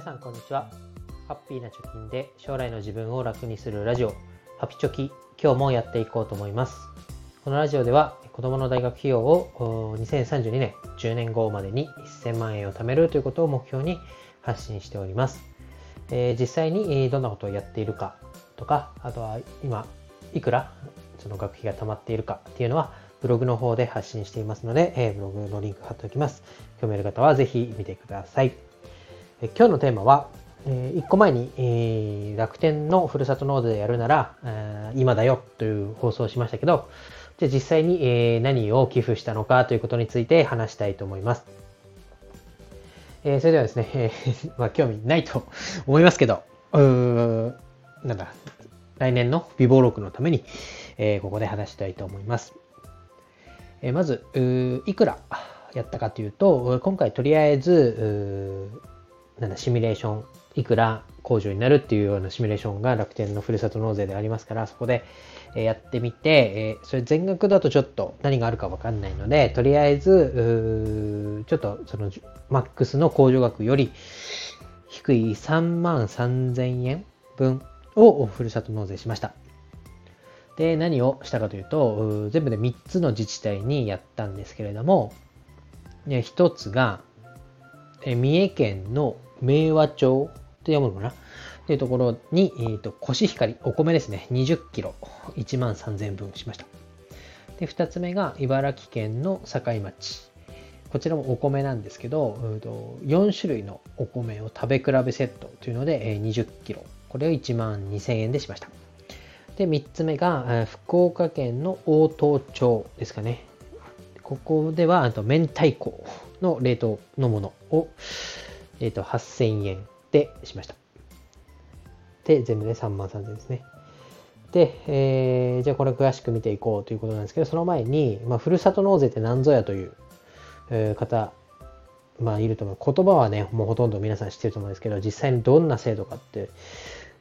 皆さんこんにちはハッピーな貯金で将来の自分を楽にするラジオハピチョキ今日もやっていこうと思いますこのラジオでは子供の大学費用を2032年10年後までに1000万円を貯めるということを目標に発信しております、えー、実際にどんなことをやっているかとかあとは今いくらその学費が貯まっているかっていうのはブログの方で発信していますので、えー、ブログのリンク貼っておきます。興味ある方はぜひ見てください。今日のテーマは、え1個前に、えー、楽天のふるさと納税やるなら、え今だよという放送をしましたけど、じゃあ実際に、え何を寄付したのかということについて話したいと思います。えー、それではですね、えー、まあ興味ないと思いますけど、うーなんだ、来年の美貌録のために、えー、ここで話したいと思います。えまず、いくらやったかというと、今回とりあえず、なんだ、シミュレーション、いくら控除になるっていうようなシミュレーションが楽天のふるさと納税でありますから、そこでえやってみて、えそれ全額だとちょっと何があるかわかんないので、とりあえず、ちょっとそのマックスの控除額より低い3万3000円分をふるさと納税しました。で、何をしたかというと、全部で3つの自治体にやったんですけれども、1つが、三重県の明和町って読むのかな？っていうところに、えーと、コシヒカリ、お米ですね、20キロ、1万3000分しました。で、2つ目が茨城県の境町。こちらもお米なんですけど、4種類のお米を食べ比べセットというので20キロ。これを1万2000円でしました。で、3つ目が、福岡県の大東町ですかね。ここでは、あと明太子の冷凍のものを、えっ、ー、と、8000円でしました。で、全部で3万3000円ですね。で、えー、じゃあこれ詳しく見ていこうということなんですけど、その前に、まあ、ふるさと納税って何ぞやという、えー、方、まあ、いると思う。言葉はね、もうほとんど皆さん知ってると思うんですけど、実際にどんな制度かって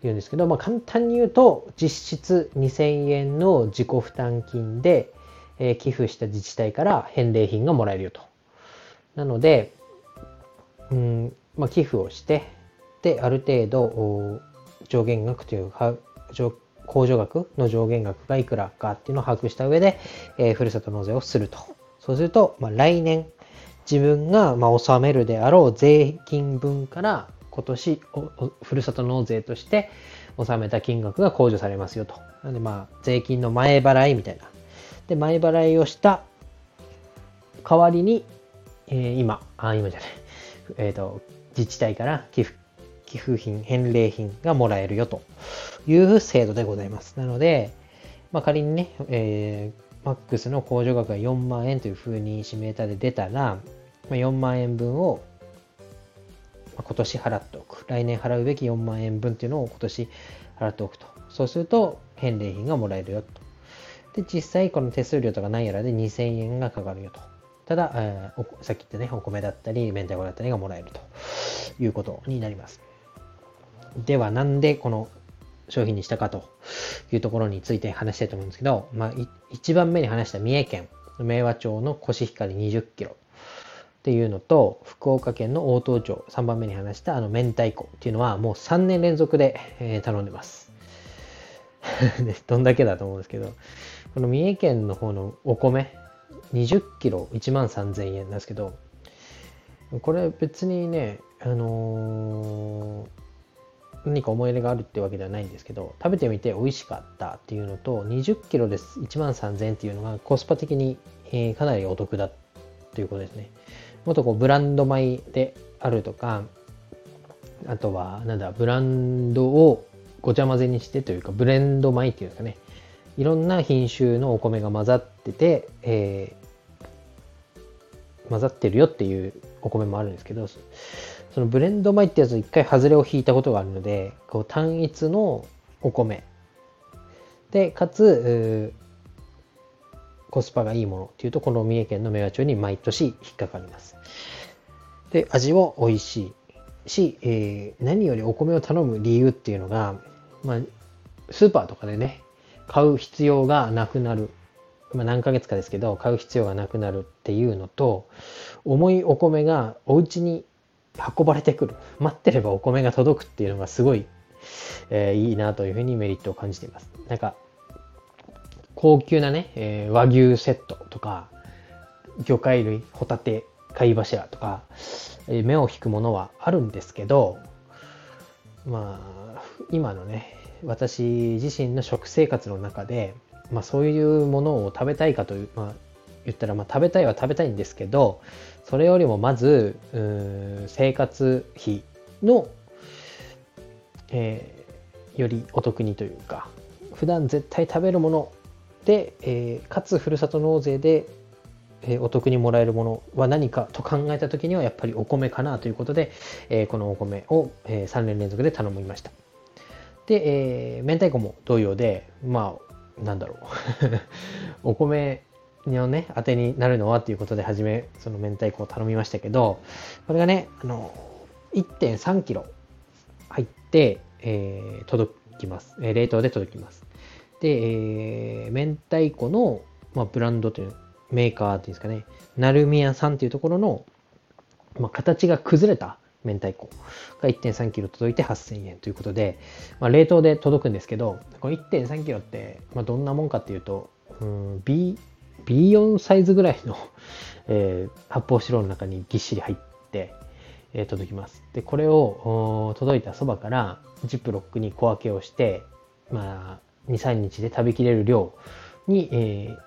言うんですけど、まあ、簡単に言うと、実質2000円の自己負担金で、えー、寄付した自治体から返礼品がもらえるよと。なので、うんまあ、寄付をして、で、ある程度上限額というか、控除額の上限額がいくらかっていうのを把握した上で、えー、ふるさと納税をすると。そうすると、まあ、来年、自分がま納めるであろう税金分から今年ふるさと納税として納めた金額が控除されますよと。なのでまあ税金の前払いみたいな。で、前払いをした代わりに、えー、今、あ、今じゃない。えっ、ー、と、自治体から寄付、寄付品、返礼品がもらえるよという制度でございます。なので、まあ、仮にね、えー、マックスの控除額が4万円というふうに指名ーで出たら、まあ、4万円分を今年払っておく。来年払うべき4万円分っていうのを今年払っておくと。そうすると、返礼品がもらえるよと。で、実際この手数料とか何やらで2000円がかかるよと。ただ、えー、さっき言ったね、お米だったり、明太子だったりがもらえるということになります。では、なんでこの商品にしたかというところについて話したいと思うんですけど、まあ、一番目に話した三重県明和町のコシヒカリ20キロっていうのと、福岡県の大東町、3番目に話したあの明太子っていうのはもう3年連続で、えー、頼んでます。どんだけだと思うんですけど、この三重県の方のお米、20キロ1万3000円なんですけど、これ別にね、あのー、何か思い入れがあるってわけではないんですけど、食べてみて美味しかったっていうのと、20キロです1万3000円っていうのがコスパ的に、えー、かなりお得だということですね。もっとこうブランド米であるとか、あとは、なんだ、ブランドをごちゃ混ぜにしてというか、ブレンド米っていうんですかね。いろんな品種のお米が混ざってて、えー、混ざってるよっていうお米もあるんですけど、そのブレンド米ってやつ一回外れを引いたことがあるので、こう単一のお米で、かつ、コスパがいいものっていうと、この三重県の明和町に毎年引っかかります。で、味も美味しいし、えー、何よりお米を頼む理由っていうのが、まあ、スーパーとかでね、買う必要がなくなる。まあ、何ヶ月かですけど、買う必要がなくなるっていうのと、重いお米がお家に運ばれてくる。待ってればお米が届くっていうのがすごい、えー、いいなというふうにメリットを感じています。なんか、高級なね、えー、和牛セットとか、魚介類、ホタテ、貝柱とか、えー、目を引くものはあるんですけど、まあ、今のね、私自身の食生活の中で、まあ、そういうものを食べたいかという、まあ、言ったら、まあ、食べたいは食べたいんですけどそれよりもまず生活費の、えー、よりお得にというか普段絶対食べるもので、えー、かつふるさと納税で、えー、お得にもらえるものは何かと考えた時にはやっぱりお米かなということで、えこのお米を、え3年連続で頼みました。で、えー明太子も同様でまあなんだろう お米のね、当てになるのはっていうことで、初め、その明太子を頼みましたけど、これがね、あの、1.3キロ入って、えー、届きます。えー、冷凍で届きます。で、えー、明太子の、まあ、ブランドという、メーカーっていうんですかね、成宮さんっていうところの、まあ、形が崩れた明太子が1.3キロ届いて8000円ということで、まあ、冷凍で届くんですけど、この1.3キロって、まあ、どんなもんかっていうと、うん、B、B4 サイズぐらいの えー、発泡スチロールの中にぎっしり入って、えー、届きます。で、これを届いたそばからジップロックに小分けをして、まあ、2、3日で食べきれる量に、えー、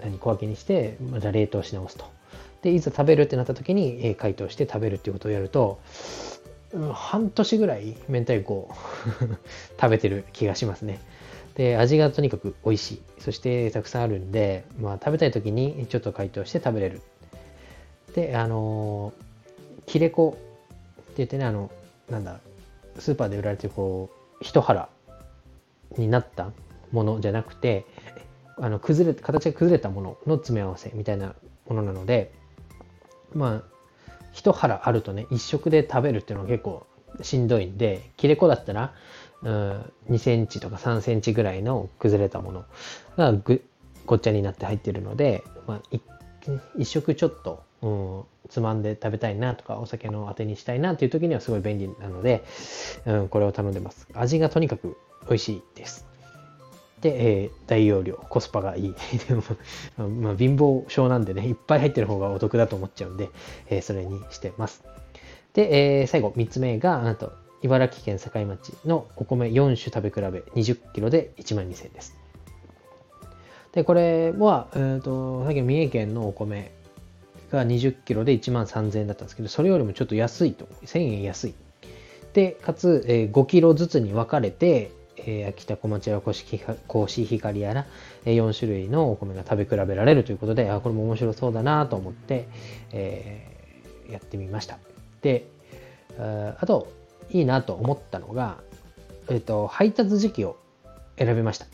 何小分けにして、まあ、じゃあ冷凍し直すと。で、いざ食べるってなった時に、えー、解凍して食べるっていうことをやると、うん、半年ぐらい明太子を 食べてる気がしますね。で、味がとにかく美味しい。そしてたくさんあるんで、まあ食べたい時にちょっと解凍して食べれる。で、あのー、切れ子って言ってね、あの、なんだ、スーパーで売られてるこう、一腹になったものじゃなくて、あの、崩れ、形が崩れたものの詰め合わせみたいなものなので、まあ、一腹あるとね、一食で食べるっていうのは結構しんどいんで、切れ子だったら、うん、2センチとか3センチぐらいの崩れたものがぐごっちゃになって入ってるので、まあ、一食ちょっと、うん、つまんで食べたいなとかお酒のあてにしたいなっていう時にはすごい便利なので、うん、これを頼んでます。味がとにかく美味しいです。で、えー、大容量コスパがいい でもまあ、貧乏症なんでねいっぱい入ってる方がお得だと思っちゃうんで、えー、それにしてますで、えー、最後3つ目がなんと茨城県境町のお米4種食べ比べ20キロで1万2000円です。で、これは、えーと、さっきの三重県のお米が20キロで1万3000円だったんですけど、それよりもちょっと安いと。1000円安い。で、かつ、えー、5キロずつに分かれて、えー、秋田小町やコシヒカリやら、えー、4種類のお米が食べ比べられるということで、あ、これも面白そうだなと思って、えー、やってみました。で、あと、いいなと思ったのが、えっ、と、配達時期を選びました。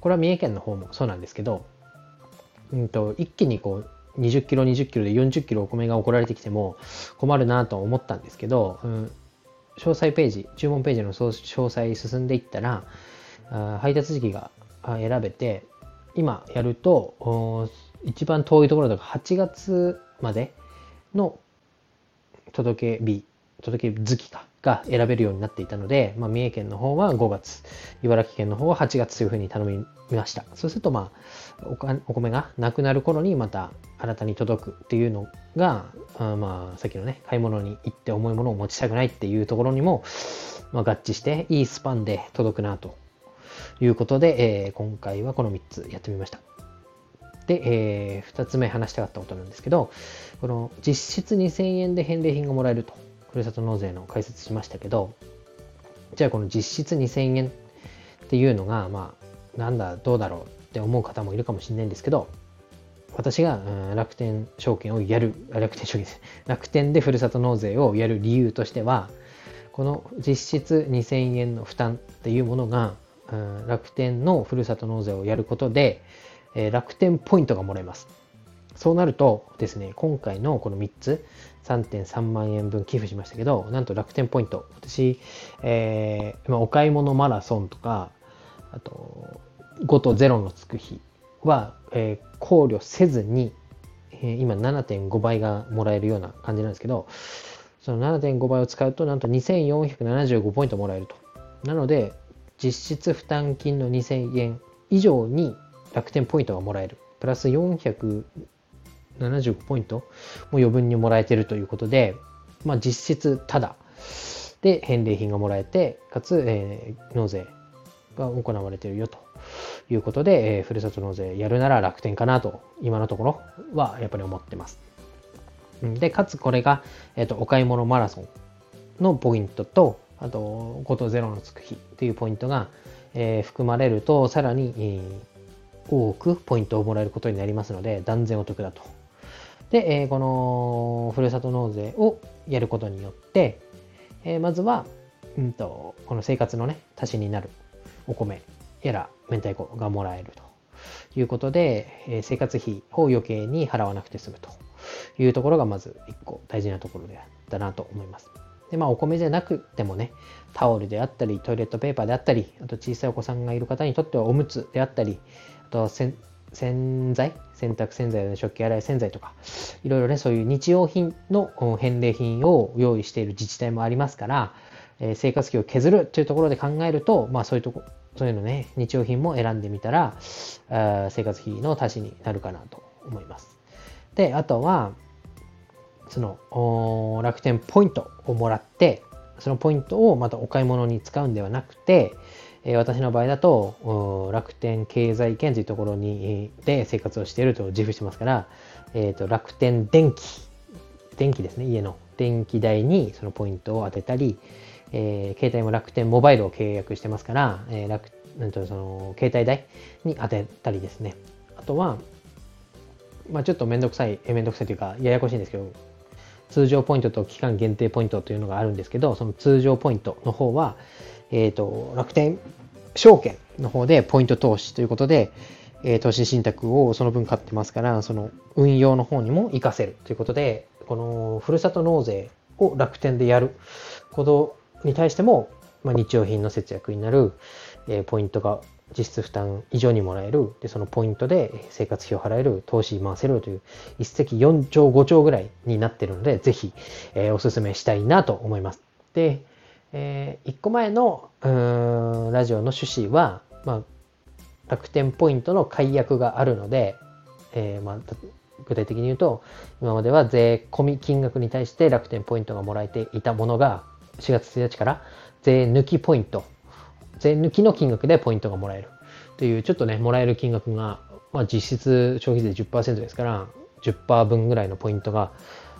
これは三重県の方もそうなんですけど、うんと、一気にこう、20キロ、20キロで40キロお米が送られてきても困るなと思ったんですけど、うん、詳細ページ、注文ページの詳細進んでいったら、配達時期が選べて、今やると、一番遠いところとか8月までの届け日、届け月か。が選べるようになっていたので、まあ、三重県の方は5月、茨城県の方は8月というふうに頼みました。そうすると、まあ、お米がなくなる頃にまた新たに届くっていうのが、あまあ、さっきのね、買い物に行って重いものを持ちたくないっていうところにも、まあ、合致して、いいスパンで届くなということで、えー、今回はこの3つやってみました。で、えー、2つ目話したかったことなんですけど、この実質2000円で返礼品がもらえると。ふるさと納税の解説しましたけど、じゃあこの実質2000円っていうのが、まあ、なんだ、どうだろうって思う方もいるかもしれないんですけど、私が、楽天証券をやる、楽天証券です。楽天でふるさと納税をやる理由としては、この実質2000円の負担っていうものが、楽天のふるさと納税をやることで、楽天ポイントがもらえます。そうなるとですね、今回のこの3つ、3.3万円分寄付しましたけど、なんと楽天ポイント。私、えー、お買い物マラソンとか、あと、5と0のつく日は、えー、考慮せずに、え今7.5倍がもらえるような感じなんですけど、その7.5倍を使うとなんと2475ポイントもらえると。なので、実質負担金の2000円以上に楽天ポイントがもらえる。プラス75ポイントも余分にもらえてるということで、まあ、実質ただで返礼品がもらえて、かつ、えー、納税が行われてるよということで、えー、ふるさと納税やるなら楽天かなと、今のところはやっぱり思ってます。で、かつこれが、えっ、ー、と、お買い物マラソンのポイントと、あと、5と0のつく日というポイントが、えー、含まれると、さらに、えー、多くポイントをもらえることになりますので、断然お得だと。で、えー、このふるさと納税をやることによって、えー、まずは、うんと、この生活のね、足しになるお米やら明太子がもらえるということで、えー、生活費を余計に払わなくて済むというところがまず一個大事なところであったなと思います。で、まあお米じゃなくてもね、タオルであったり、トイレットペーパーであったり、あと小さいお子さんがいる方にとってはおむつであったり、あと洗洗剤？洗濯洗剤、食器洗い洗剤とか、いろいろね、そういう日用品の返礼品を用意している自治体もありますから、えー、生活費を削るというところで考えると、まあそういうとこ、そういうのね、日用品も選んでみたら、あ生活費の足しになるかなと思います。で、あとは、その楽天ポイントをもらって、そのポイントをまたお買い物に使うんではなくて、え私の場合だと楽天経済圏というところにで生活をしていると自負してますから、えーと、楽天電気電気ですね家の。電気代にそのポイントを当てたり、えー、携帯も楽天モバイルを契約してますから、えー、楽なんとその携帯代に当てたりですね。あとは、まあ、ちょっとめんどくさいめんどくさいというかややこしいんですけど通常ポイントと期間限定ポイントというのがあるんですけどその通常ポイントの方は、えっ、ー、と、楽天証券の方でポイント投資ということで、えー、投資信託をその分買ってますから、その運用の方にも活かせるということで、このふるさと納税を楽天でやることに対しても、まあ、日用品の節約になる、えー、ポイントが実質負担以上にもらえる、で、そのポイントで生活費を払える、投資回せるという、一石4兆5兆ぐらいになっているので、ぜひ、えー、お勧めしたいなと思います。で、えー、1個前のラジオの趣旨は、まあ、楽天ポイントの解約があるので、えー、まあ、具体的に言うと、今までは税込み金額に対して楽天ポイントがもらえていたものが、4月1日から税抜きポイント、税抜きの金額でポイントがもらえる。という、ちょっとね、もらえる金額が、まあ、実質消費税10%ですから、10%分ぐらいのポイントが、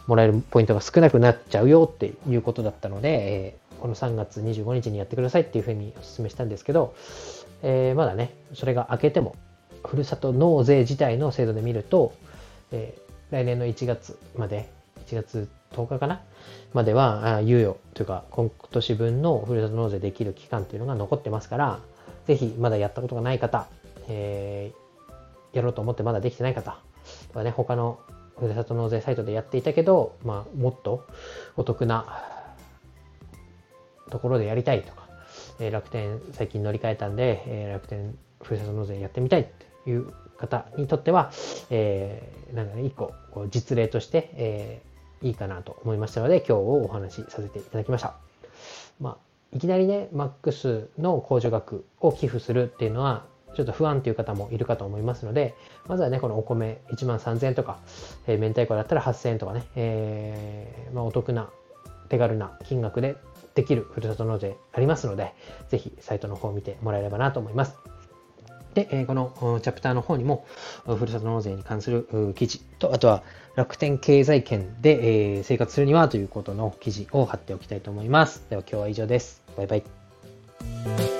もらえるポイントが少なくなっちゃうよっていうことだったので、えー、この3月25日にやってくださいっていうふうにお勧めしたんですけど、えー、まだね、それが明けても、ふるさと納税自体の制度で見ると、えー、来年の1月まで、1月10日かなまでは、猶予というか、今年分のふるさと納税できる期間というのが残ってますから、ぜひまだやったことがない方、えー、やろうと思ってまだできてない方、とかね、他のふるさと納税サイトでやっていたけど、まあ、もっとお得なところでやりたいとか、えー、楽天最近乗り換えたんで、えー、楽天ふるさと納税やってみたいっていう方にとっては、えー、なんかね、一個こう実例として、えー、いいかなと思いましたので、今日お話しさせていただきました。まあ、いきなりね、マックスの控除額を寄付するっていうのは、ちょっと不安という方もいるかと思いますので、まずはね、このお米1万3000円とか、えー、明太子だったら8000円とかね、えー、まあ、お得な手軽な金額でできるふるさと納税ありますので、ぜひサイトの方を見てもらえればなと思います。で、このチャプターの方にも、ふるさと納税に関する記事と、あとは楽天経済圏で生活するにはということの記事を貼っておきたいと思います。では今日は以上です。バイバイ。